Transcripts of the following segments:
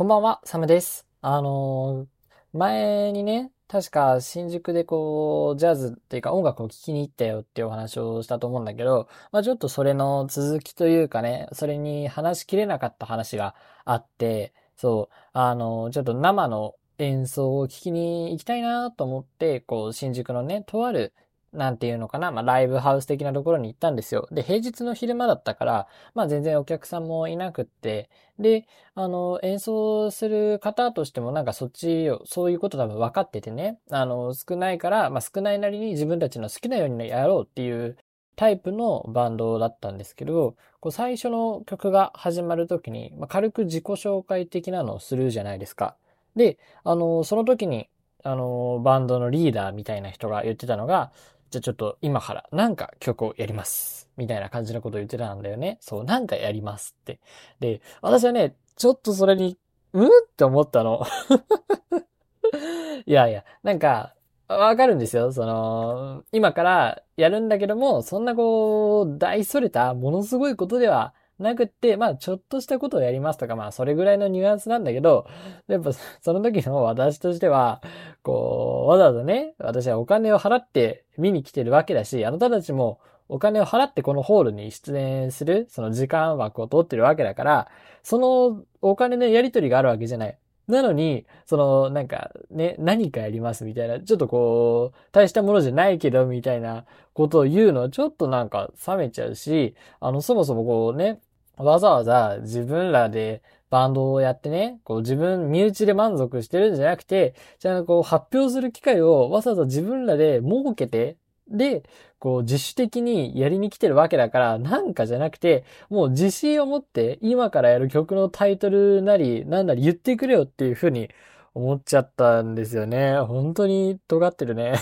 こんばんは、サムです。あのー前にね、確か新宿でこう、ジャズっていうか音楽を聴きに行ったよっていうお話をしたと思うんだけど、まあちょっとそれの続きというかね、それに話しきれなかった話があって、そう、あのーちょっと生の演奏を聴きに行きたいなと思って、こう、新宿のね、とある、なんていうのかな、まあライブハウス的なところに行ったんですよ。で、平日の昼間だったから、まあ全然お客さんもいなくって、で、あの、演奏する方としてもなんかそっちを、そういうこと多分分かっててね、あの、少ないから、まあ少ないなりに自分たちの好きなようにやろうっていうタイプのバンドだったんですけど、こう最初の曲が始まるときに、まあ、軽く自己紹介的なのをするじゃないですか。で、あの、その時に、あの、バンドのリーダーみたいな人が言ってたのが、じゃあちょっと今からなんか曲をやります。みたいな感じのことを言ってたんだよね。そう、なんかやりますって。で、私はね、ちょっとそれに、うんって思ったの。いやいや、なんか、わかるんですよ。その、今からやるんだけども、そんなこう、大それた、ものすごいことではなくって、まあ、ちょっとしたことをやりますとか、まあ、それぐらいのニュアンスなんだけど、やっぱ、その時の私としては、こう、わざわざね、私はお金を払って見に来てるわけだし、あなたたちもお金を払ってこのホールに出演する、その時間枠を取ってるわけだから、そのお金のやり取りがあるわけじゃない。なのに、その、なんか、ね、何かやりますみたいな、ちょっとこう、大したものじゃないけど、みたいなことを言うのはちょっとなんか冷めちゃうし、あの、そもそもこうね、わざわざ自分らでバンドをやってね、こう自分、身内で満足してるんじゃなくて、じゃあこう発表する機会をわざわざ自分らで設けて、で、こう自主的にやりに来てるわけだから、なんかじゃなくて、もう自信を持って今からやる曲のタイトルなり、なんなり言ってくれよっていうふうに思っちゃったんですよね。本当に尖ってるね。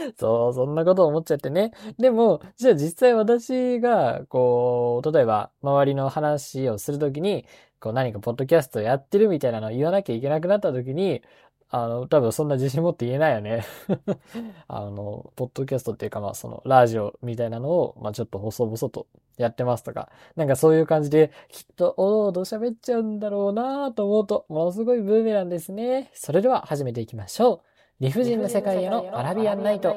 そう、そんなこと思っちゃってね。でも、じゃあ実際私が、こう、例えば周りの話をするときに、こう何かポッドキャストやってるみたいなのを言わなきゃいけなくなったときに、あの、多分そんな自信持って言えないよね。あの、ポッドキャストっていうかまあそのラジオみたいなのを、まあちょっと細々とやってますとか、なんかそういう感じで、きっと、おーどう喋っちゃうんだろうなと思うと、ものすごいブーメランですね。それでは始めていきましょう。理不尽な世界へのアラビアンナイト。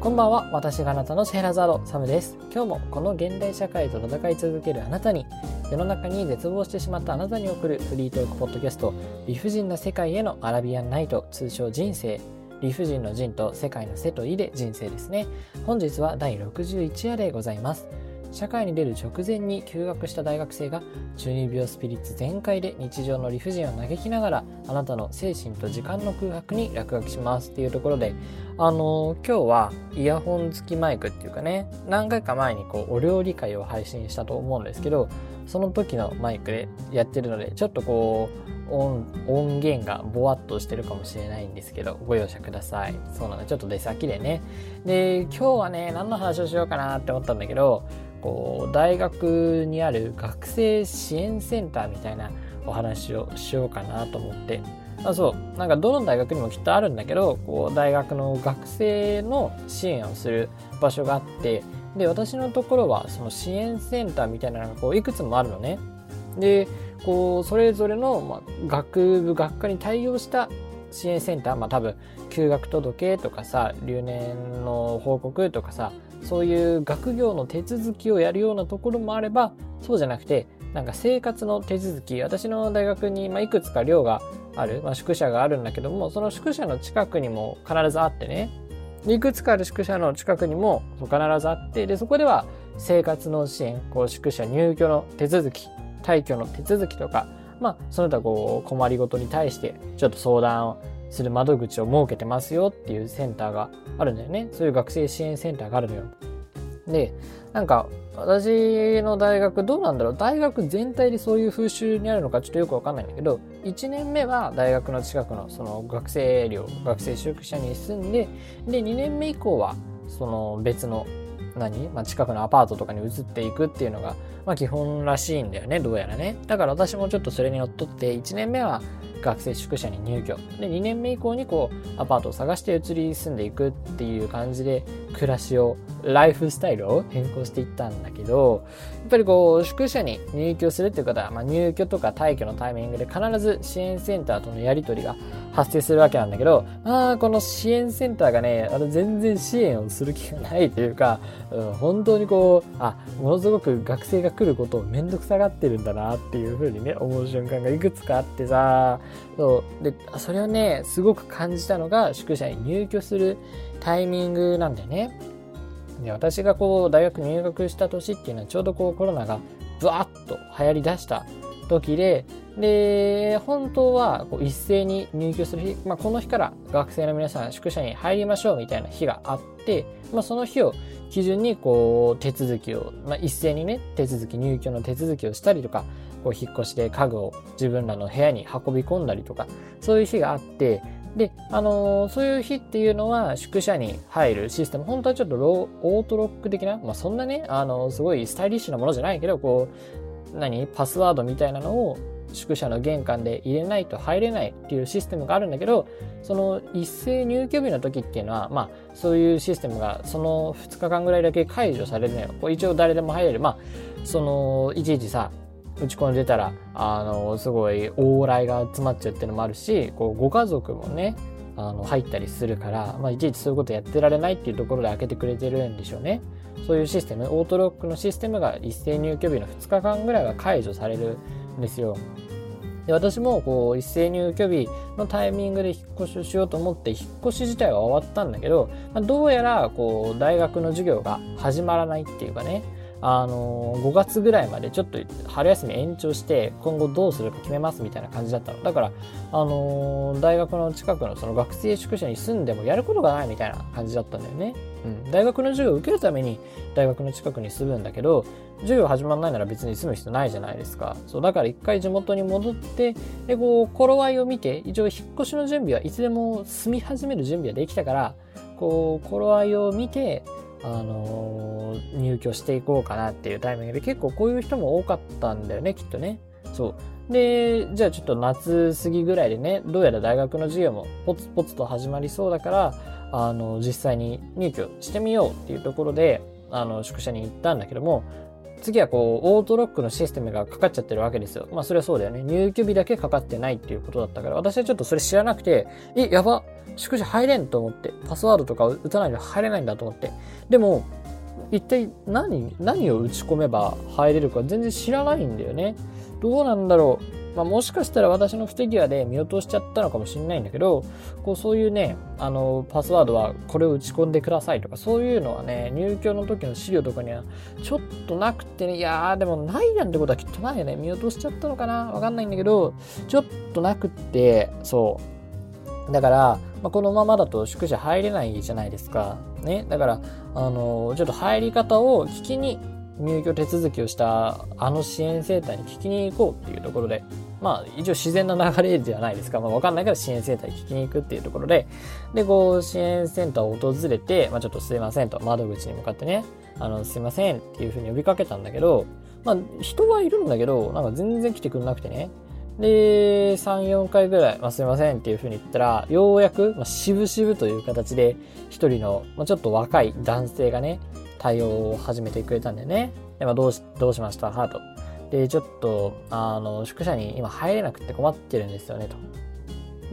こんばんは。私があなたのシェラザード、サムです。今日もこの現代社会と戦い続けるあなたに、世の中に絶望してしまったあなたに送るフリートークポッドキャスト、理不尽な世界へのアラビアンナイト、通称人生。理不尽の人と世界の背と意で人生ですね。本日は第61夜でございます。社会に出る直前に休学した大学生が中二病スピリッツ全開で日常の理不尽を嘆きながらあなたの精神と時間の空白に落書きしますっていうところであのー今日はイヤホン付きマイクっていうかね何回か前にこうお料理会を配信したと思うんですけどその時のマイクでやってるのでちょっとこう音音源がぼわっとしてるかもしれないんですけどご容赦ください。そうなのちょっと出先でね。で今日はね何の話をしようかなって思ったんだけどこう大学にある学生支援センターみたいなお話をしようかなと思って。あそう。なんかどの大学にもきっとあるんだけどこう大学の学生の支援をする場所があって。で私のところはその支援センターみたいなのがこういくつもあるのね。でこうそれぞれの、ま、学部学科に対応した支援センターまあ多分休学届とかさ留年の報告とかさそういう学業の手続きをやるようなところもあればそうじゃなくてなんか生活の手続き私の大学に、まあ、いくつか寮がある、まあ、宿舎があるんだけどもその宿舎の近くにも必ずあってね。いくつかある宿舎の近くにも必ずあってでそこでは生活の支援こう宿舎入居の手続き退去の手続きとかまあその他こう困りごとに対してちょっと相談をする窓口を設けてますよっていうセンターがあるんだよね。そういう学生支援センターがあるのよ。でなんか私の大学どうなんだろう？大学全体でそういう風習にあるのかちょっとよくわかんないんだけど1年目は大学の近くのその学生寮学生宿舎に住んでで2年目以降はその別の何、まあ、近くのアパートとかに移っていくっていうのが、まあ、基本らしいんだよねどうやらね。だから私もちょっとそれにのっとって1年目は学生宿舎に入居。で、2年目以降にこう、アパートを探して移り住んでいくっていう感じで、暮らしを、ライフスタイルを変更していったんだけど、やっぱりこう、宿舎に入居するっていう方は、まあ、入居とか退去のタイミングで必ず支援センターとのやり取りが発生するわけなんだけど、まあ、この支援センターがね、あの、全然支援をする気がないというか、うん、本当にこう、あ、ものすごく学生が来ることをめんどくさがってるんだなっていうふうにね、思う瞬間がいくつかあってさ、そう。で、それをね、すごく感じたのが、宿舎に入居するタイミングなんだよね。で、私がこう、大学入学した年っていうのはちょうどこう、コロナがブワッと流行り出した時で、で、本当はこう一斉に入居する日、まあ、この日から学生の皆さん宿舎に入りましょうみたいな日があって、まあ、その日を基準にこう手続きを、まあ、一斉にね、手続き、入居の手続きをしたりとか、こう引っ越しで家具を自分らの部屋に運び込んだりとか、そういう日があって、で、あのー、そういう日っていうのは宿舎に入るシステム、本当はちょっとローオートロック的な、まあそんなね、あのー、すごいスタイリッシュなものじゃないけど、こう、何パスワードみたいなのを宿舎の玄関で入れないと入れないっていうシステムがあるんだけど、その一斉入居日の時っていうのは、まあそういうシステムがその2日間ぐらいだけ解除されるのよ。こう一応誰でも入れる。まあ、その、いちいちさ、打ち込んでたら、あの、すごい往来が集まっちゃうっていうのもあるし、こう、ご家族もね、あの、入ったりするから、まあ、いちいちそういうことやってられないっていうところで開けてくれてるんでしょうね。そういうシステム、オートロックのシステムが一斉入居日の2日間ぐらいは解除されるんですよ。で私もこう一斉入居日のタイミングで引っ越しをしようと思って引っ越し自体は終わったんだけど、まあ、どうやらこう大学の授業が始まらないっていうかねあの5月ぐらいまでちょっと春休み延長して今後どうするか決めますみたいな感じだったの。だから、あの大学の近くのその学生宿舎に住んでもやることがないみたいな感じだったんだよね。うん。大学の授業を受けるために大学の近くに住むんだけど、授業始まらないなら別に住む必要ないじゃないですか。そう、だから一回地元に戻って、で、こう、頃合いを見て、一応引っ越しの準備はいつでも住み始める準備はできたから、こう、頃合いを見て、あのー、入居していこうかなっていうタイミングで結構こういう人も多かったんだよね、きっとね。そう。で、じゃあちょっと夏過ぎぐらいでね、どうやら大学の授業もポツポツと始まりそうだから、あの、実際に入居してみようっていうところで、あの、宿舎に行ったんだけども、次はこう、オートロックのシステムがかかっちゃってるわけですよ。まあそれはそうだよね。入居日だけかかってないっていうことだったから、私はちょっとそれ知らなくて、え、やば宿舎入れんと思って、パスワードとか打たないと入れないんだと思って。でも、一体何、何を打ち込めば入れるか全然知らないんだよね。どうなんだろう。まあ、もしかしたら私の不手際で見落としちゃったのかもしれないんだけど、こうそういうね、あの、パスワードはこれを打ち込んでくださいとか、そういうのはね、入居の時の資料とかにはちょっとなくてね、いやーでもないなんてことはきっとないよね。見落としちゃったのかな？わかんないんだけど、ちょっとなくって、そう。だから、まあ、このままだと宿舎入れないじゃないですか。ね。だから、あの、ちょっと入り方を聞きに入居手続きをしたあの支援センターに聞きに行こうっていうところで、まあ一応自然な流れではないですか。まあわかんないから支援センターに聞きに行くっていうところで、で、こう支援センターを訪れて、まあちょっとすいませんと、窓口に向かってね、あの、すいませんっていうふうに呼びかけたんだけど、まあ人はいるんだけど、なんか全然来てくれなくてね。で、3、4回ぐらい、まあ、すいませんっていうふうに言ったら、ようやく、まあ、渋々という形で、一人の、まあ、ちょっと若い男性がね、対応を始めてくれたんだよね。で、まあ、どうし、どうしました？かと。で、ちょっと、あの、宿舎に今入れなくて困ってるんですよね、と。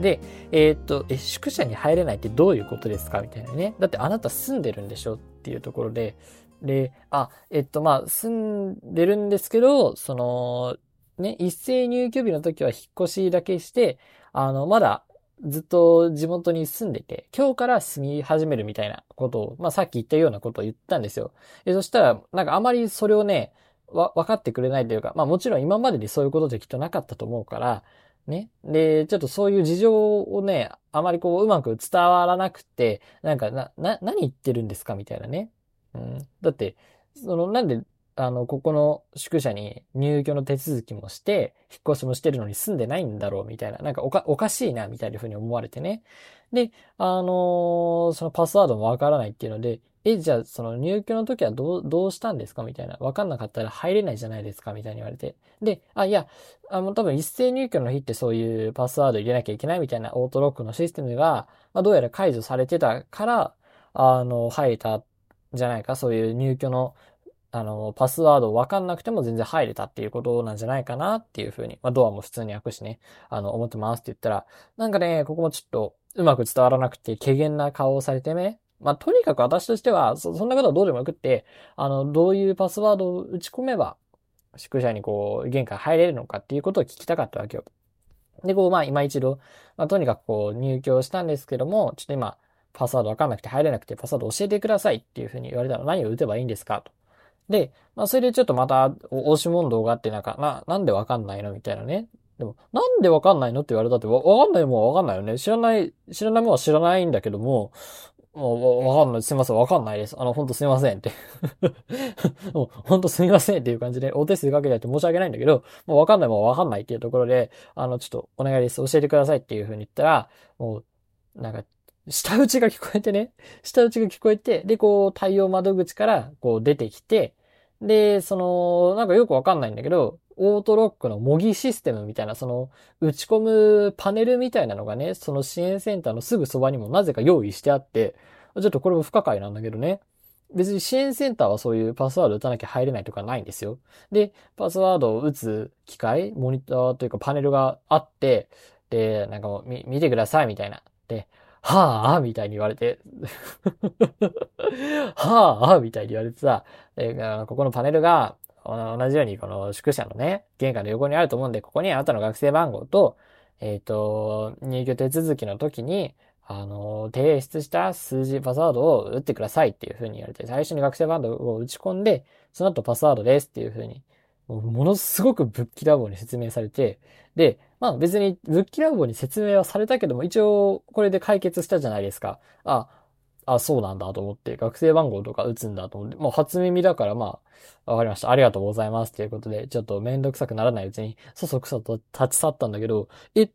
で、えー、っと、え、宿舎に入れないってどういうことですか？みたいなね。だってあなた住んでるんでしょ？っていうところで、で、あ、えっと、まあ、住んでるんですけど、その、ね、一斉入居日の時は引っ越しだけして、あの、まだずっと地元に住んでて、今日から住み始めるみたいなことを、まあさっき言ったようなことを言ったんですよ。えそしたら、なんかあまりそれをね、わ、分かってくれないというか、まあもちろん今までにそういうことできっとなかったと思うから、ね。で、ちょっとそういう事情をね、あまりこううまく伝わらなくて、なんかな、な、何言ってるんですかみたいなね。うん。だって、その、なんであの、ここの宿舎に入居の手続きもして、引っ越しもしてるのに住んでないんだろうみたいな、なんかおか、おかしいなみたいな風に思われてね。で、あの、そのパスワードもわからないっていうので、え、じゃあその入居の時はどう、どうしたんですかみたいな。わかんなかったら入れないじゃないですかみたいに言われて。で、あ、いや、あの、多分一斉入居の日ってそういうパスワード入れなきゃいけないみたいなオートロックのシステムが、まあ、どうやら解除されてたから、あの、入れたじゃないか。そういう入居のあの、パスワードわかんなくても全然入れたっていうことなんじゃないかなっていうふうに、まあ、ドアも普通に開くしね、あの、思ってますって言ったら、なんかね、ここもちょっとうまく伝わらなくて、軽減な顔をされてね、まあ、とにかく私としては、そ、そんなことはどうでもよくって、あの、どういうパスワードを打ち込めば、宿舎にこう、玄関入れるのかっていうことを聞きたかったわけよ。で、こう、まあ、今一度、まあ、とにかくこう、入居したんですけども、ちょっと今、パスワードわかんなくて入れなくて、パスワード教えてくださいっていうふうに言われたら何を打てばいいんですかと。で、まあ、それでちょっとまた、押し問答があって、なんか、な、なんでわかんないの？みたいなね。でも、なんでわかんないの？って言われたって、わかんないもんわかんないよね。知らない、知らないもんは知らないんだけども、もう、わかんない。すいません。わかんないです。あの、ほんとすいませんって もう、ほんとすいませんっていう感じで、お手数かけちゃって申し訳ないんだけど、もうわかんないもんわかんないっていうところで、あの、ちょっとお願いです。教えてくださいっていう風に言ったら、もう、なんか、下打ちが聞こえてね、下打ちが聞こえて、で、こう、対応窓口から、こう、出てきて、で、その、なんかよくわかんないんだけど、オートロックの模擬システムみたいな、その、打ち込むパネルみたいなのがね、その支援センターのすぐそばにもなぜか用意してあって、ちょっとこれも不可解なんだけどね。別に支援センターはそういうパスワード打たなきゃ入れないとかないんですよ。で、パスワードを打つ機械、モニターというかパネルがあって、で、なんかもう見見てくださいみたいな。で、はぁみたいに言われて。はぁみたいに言われてさ、ここのパネルが、同じようにこの宿舎のね、玄関の横にあると思うんで、ここにあなたの学生番号と、えっ、ー、と、入居手続きの時に、あの、提出した数字パスワードを打ってくださいっていう風に言われて、最初に学生番号を打ち込んで、その後パスワードですっていう風に、ものすごくぶっきらぼうに説明されて、で、まあ別にぶっきらぼうに説明はされたけども、一応これで解決したじゃないですか。あ、あ、そうなんだと思って、学生番号とか打つんだと思って、もう初耳だからまあ、わかりました。ありがとうございます。ということで、ちょっとめんどくさくならないうちに、そそくさと立ち去ったんだけど、え、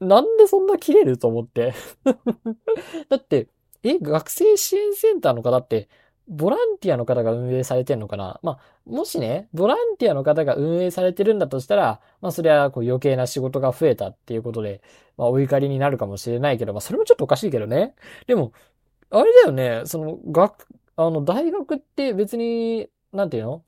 なんでそんな切れると思って？だって、え、学生支援センターの方って、ボランティアの方が運営されてんのかな？まあ、もしね、ボランティアの方が運営されてるんだとしたら、まあ、それはこう余計な仕事が増えたっていうことで、まあ、お怒りになるかもしれないけど、まあ、それもちょっとおかしいけどね。でも、あれだよね、その、学、あの、大学って別に、なんていうの？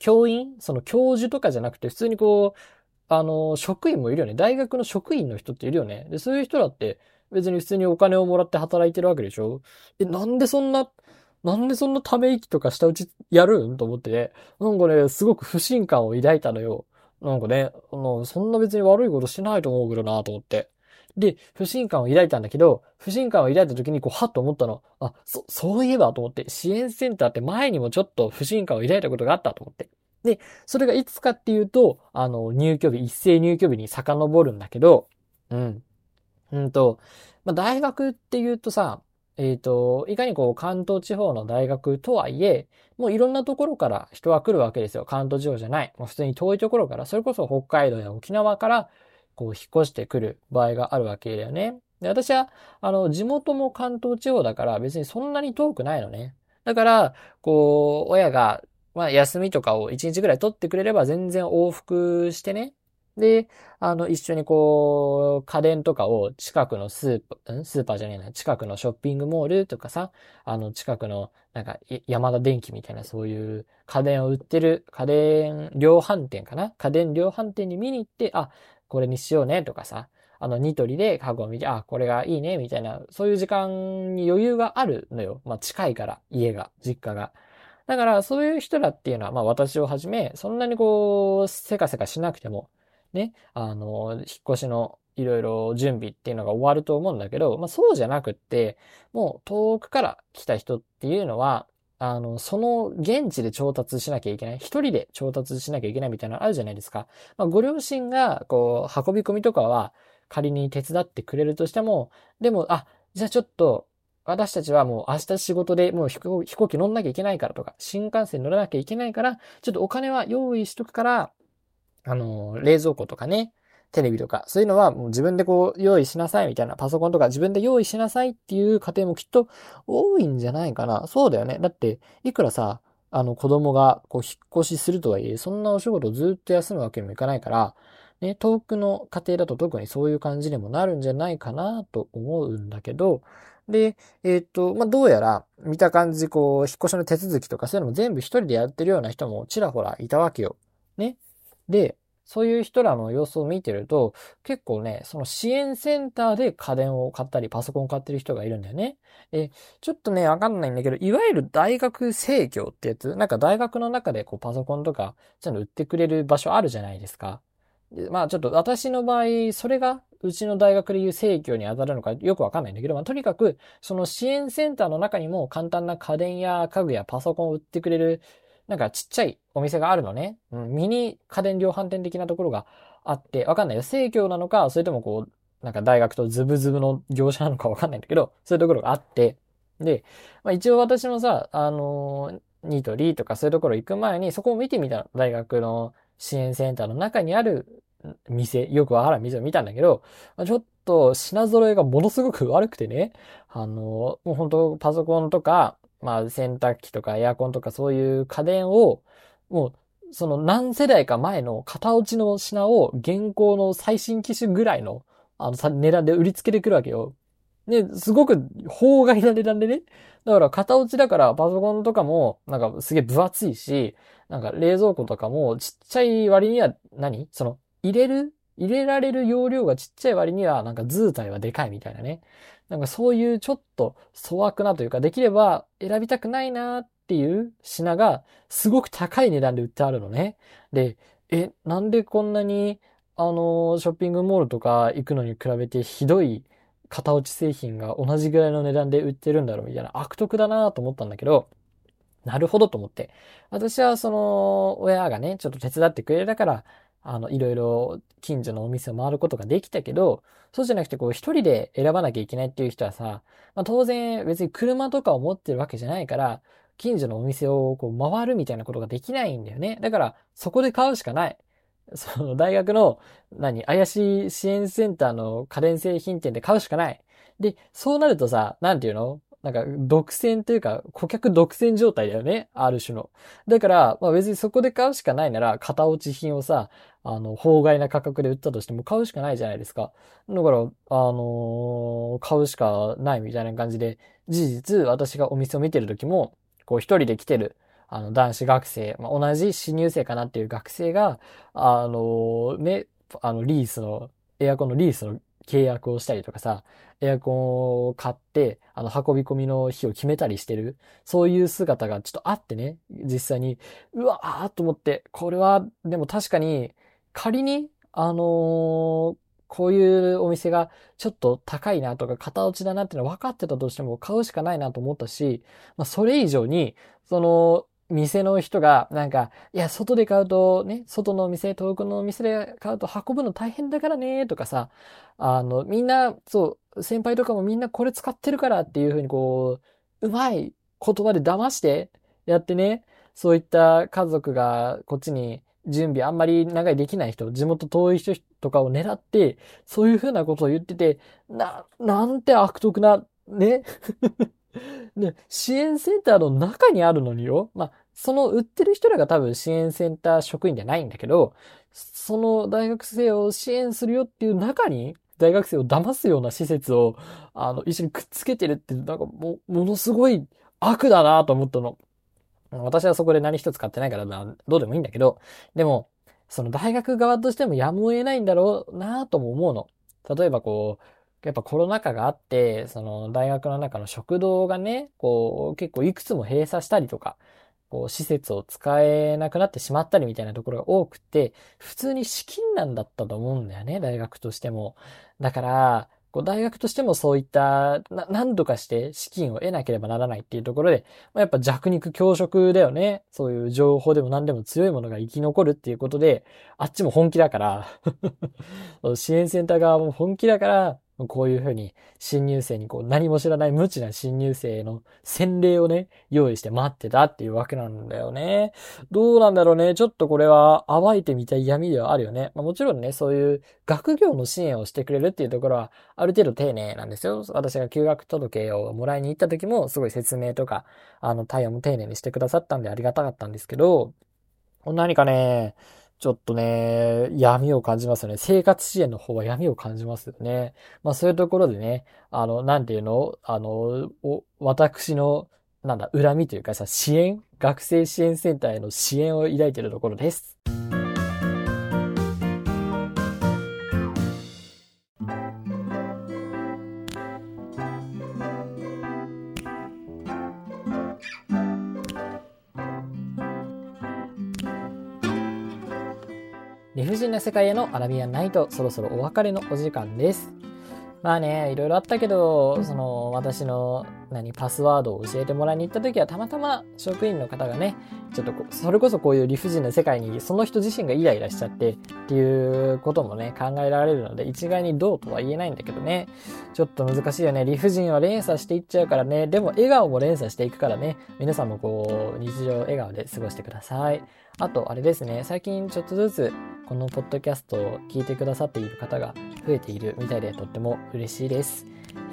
教員？その教授とかじゃなくて、普通にこう、あの、職員もいるよね。大学の職員の人っているよね。で、そういう人だって別に普通にお金をもらって働いてるわけでしょ？え、なんでそんな、なんでそんなため息とか下打ちやるん？と思ってね。なんかね、すごく不信感を抱いたのよ。なんかね、あの、そんな別に悪いことしないと思うけどなと思って。で、不信感を抱いたんだけど、不信感を抱いた時にこう、はっと思ったの。あ、そ、そういえばと思って、支援センターって前にもちょっと不信感を抱いたことがあったと思って。で、それがいつかっていうと、あの、入居日、一斉入居日に遡るんだけど、うん。うんと、まあ、大学って言うとさ、えっ、ー、と、いかにこう関東地方の大学とはいえ、もういろんなところから人は来るわけですよ。関東地方じゃない。もう普通に遠いところから、それこそ北海道や沖縄からこう引っ越してくる場合があるわけだよね。で、私は、あの、地元も関東地方だから別にそんなに遠くないのね。だから、こう、親がまあ、休みとかを1日ぐらい取ってくれれば全然往復してね。で、あの、一緒にこう、家電とかを近くのスーパー、ん？スーパーじゃねえな、近くのショッピングモールとかさ、あの、近くの、なんか、山田電機みたいなそういう家電を売ってる家電量販店かな？家電量販店に見に行って、あ、これにしようねとかさ、あの、ニトリで家具を見て、あ、これがいいねみたいな、そういう時間に余裕があるのよ。まあ、近いから、家が、実家が。だから、そういう人らっていうのは、まあ私をはじめ、そんなにこう、せかせかしなくても、ね、あの、引っ越しのいろいろ準備っていうのが終わると思うんだけど、まあそうじゃなくって、もう遠くから来た人っていうのは、あの、その現地で調達しなきゃいけない。一人で調達しなきゃいけないみたいなのあるじゃないですか。まあご両親が、こう、運び込みとかは仮に手伝ってくれるとしても、でも、あ、じゃあちょっと、私たちはもう明日仕事でもう飛行機乗んなきゃいけないからとか、新幹線乗らなきゃいけないから、ちょっとお金は用意しとくから、あの、冷蔵庫とかね、テレビとか、そういうのはもう自分でこう用意しなさいみたいな、パソコンとか自分で用意しなさいっていう家庭もきっと多いんじゃないかな。そうだよね。だって、いくらさ、あの子供がこう引っ越しするとはいえ、そんなお仕事ずっと休むわけにもいかないから、ね、遠くの家庭だと特にそういう感じにもなるんじゃないかなと思うんだけど、で、えっ、と、まあ、どうやら、見た感じ、こう、引っ越しの手続きとかそういうのも全部一人でやってるような人もちらほらいたわけよ。ね。で、そういう人らの様子を見てると、結構ね、その支援センターで家電を買ったり、パソコンを買ってる人がいるんだよね。え、ちょっとね、わかんないんだけど、いわゆる大学生協ってやつ、なんか大学の中でこうパソコンとか、ちゃんと売ってくれる場所あるじゃないですか。でまあちょっと私の場合、それがうちの大学でいう生協に当たるのかよくわかんないんだけど、まあとにかく、その支援センターの中にも簡単な家電や家具やパソコンを売ってくれるなんかちっちゃいお店があるのね。うん、ミニ家電量販店的なところがあって、わかんないよ。生協なのか、それともこう、なんか大学とズブズブの業者なのかわかんないんだけど、そういうところがあって、で、まあ一応私もさ、あのー、ニートリーとかそういうところ行く前に、そこを見てみた大学の支援センターの中にある店、よくわからん店を見たんだけど、まあ、ちょっと品揃えがものすごく悪くてね、あのー、もう本当パソコンとか、まあ洗濯機とかエアコンとかそういう家電を、もうその何世代か前の型落ちの品を現行の最新機種ぐらいのあの値段で売りつけてくるわけよ。で、すごく法外な値段でね。だから型落ちだからパソコンとかもなんかすげえ分厚いし、なんか冷蔵庫とかもちっちゃい割には何？その入れる入れられる容量がちっちゃい割にはなんか図体はでかいみたいなね。なんかそういうちょっと粗悪なというか、できれば選びたくないなっていう品がすごく高い値段で売ってあるのね。で、え、なんでこんなに、あの、ショッピングモールとか行くのに比べてひどい型落ち製品が同じぐらいの値段で売ってるんだろうみたいな悪徳だなと思ったんだけど、なるほどと思って。私はその、親がね、ちょっと手伝ってくれたから、あの、いろいろ近所のお店を回ることができたけど、そうじゃなくてこう一人で選ばなきゃいけないっていう人はさ、まあ、当然別に車とかを持ってるわけじゃないから、近所のお店をこう回るみたいなことができないんだよね。だからそこで買うしかない。その大学の何、怪しい支援センターの家電製品店で買うしかない。で、そうなるとさ、なんていうの？なんか、独占というか、顧客独占状態だよね。ある種の。だから、まあ別にそこで買うしかないなら、型落ち品をさ、あの、法外な価格で売ったとしても買うしかないじゃないですか。だから、あのー、買うしかないみたいな感じで、事実、私がお店を見てる時も、こう一人で来てる、あの、男子学生、まあ、同じ新入生かなっていう学生が、あのー、ね、あの、リースの、エアコンのリースの契約をしたりとかさ、エアコンを買って、あの、運び込みの日を決めたりしてる、そういう姿がちょっとあってね、実際に、うわーと思って、これは、でも確かに、仮に、あのー、こういうお店がちょっと高いなとか、型落ちだなっていうのは分かってたとしても買うしかないなと思ったし、まあ、それ以上に、その、店の人が、なんか、いや、外で買うと、ね、外のお店、遠くのお店で買うと運ぶの大変だからね、とかさ、あの、みんな、そう、先輩とかもみんなこれ使ってるからっていうふうにこう、うまい言葉で騙してやってね、そういった家族がこっちに準備あんまり長いできない人、地元遠い人とかを狙って、そういうふうなことを言ってて、な、なんて悪徳な、ね？ね、支援センターの中にあるのによ。まあ、その売ってる人らが多分支援センター職員じゃないんだけど、その大学生を支援するよっていう中に、大学生を騙すような施設を、あの、一緒にくっつけてるって、なんかも、ものすごい悪だなと思ったの。私はそこで何一つ買ってないからどうでもいいんだけど、でも、その大学側としてもやむを得ないんだろうなとも思うの。例えばこう、やっぱコロナ禍があって、その大学の中の食堂がね、こう結構いくつも閉鎖したりとか、こう施設を使えなくなってしまったりみたいなところが多くて、普通に資金難だったと思うんだよね、大学としても。だから、こう大学としてもそういった、な、何とかして資金を得なければならないっていうところで、まあ、やっぱ弱肉強食だよね。そういう情報でも何でも強いものが生き残るっていうことで、あっちも本気だから 支援センター側も本気だから、こういうふうに新入生にこう何も知らない無知な新入生の洗礼をね、用意して待ってたっていうわけなんだよね。どうなんだろうね。ちょっとこれは暴いてみたい闇ではあるよね。まあ、もちろんね、そういう学業の支援をしてくれるっていうところはある程度丁寧なんですよ。私が休学届をもらいに行った時もすごい説明とか、あの対応も丁寧にしてくださったんでありがたかったんですけど、何かね、ちょっとね、闇を感じますよね。生活支援の方は闇を感じますよね。まあそういうところでね、あの、なんていうの？あの、私の、なんだ、恨みというかさ、支援？学生支援センターへの支援を抱いているところです。理不尽な世界へのアラビアンナイト、そろそろお別れのお時間です。まあね、いろいろあったけど、その、私の、何、パスワードを教えてもらいに行った時は、たまたま職員の方がね、ちょっとそれこそこういう理不尽な世界に、その人自身がイライラしちゃって、っていうこともね、考えられるので、一概にどうとは言えないんだけどね、ちょっと難しいよね。理不尽は連鎖していっちゃうからね、でも笑顔も連鎖していくからね、皆さんもこう、日常笑顔で過ごしてください。あと、あれですね、最近ちょっとずつ、このポッドキャストを聞いてくださっている方が増えているみたいで、とっても嬉しいです。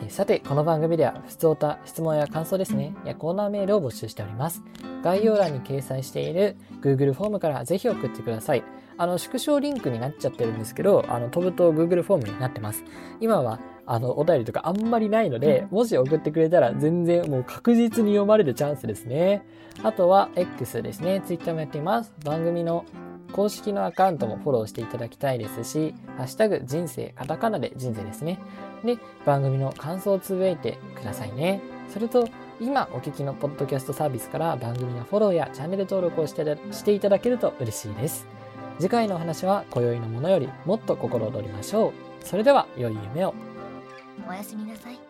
えさて、この番組では、普通歌、質問や感想ですね、やコーナーメールを募集しております。概要欄に掲載している Google フォームからぜひ送ってください。あの、縮小リンクになっちゃってるんですけど、あの、飛ぶと Google フォームになってます。今は、あの、お便りとかあんまりないので、もし送ってくれたら全然もう確実に読まれるチャンスですね。あとは X ですね。Twitter もやっています。番組の公式のアカウントもフォローしていただきたいですし、ハッシュタグ人生、カタカナで人生ですね。で、番組の感想をつぶやいてくださいね。それと、今お聞きのポッドキャストサービスから番組のフォローやチャンネル登録をしてしていただけると嬉しいです。次回のお話は今宵のものよりもっと心躍りましょう。それでは良い夢を。おやすみなさい。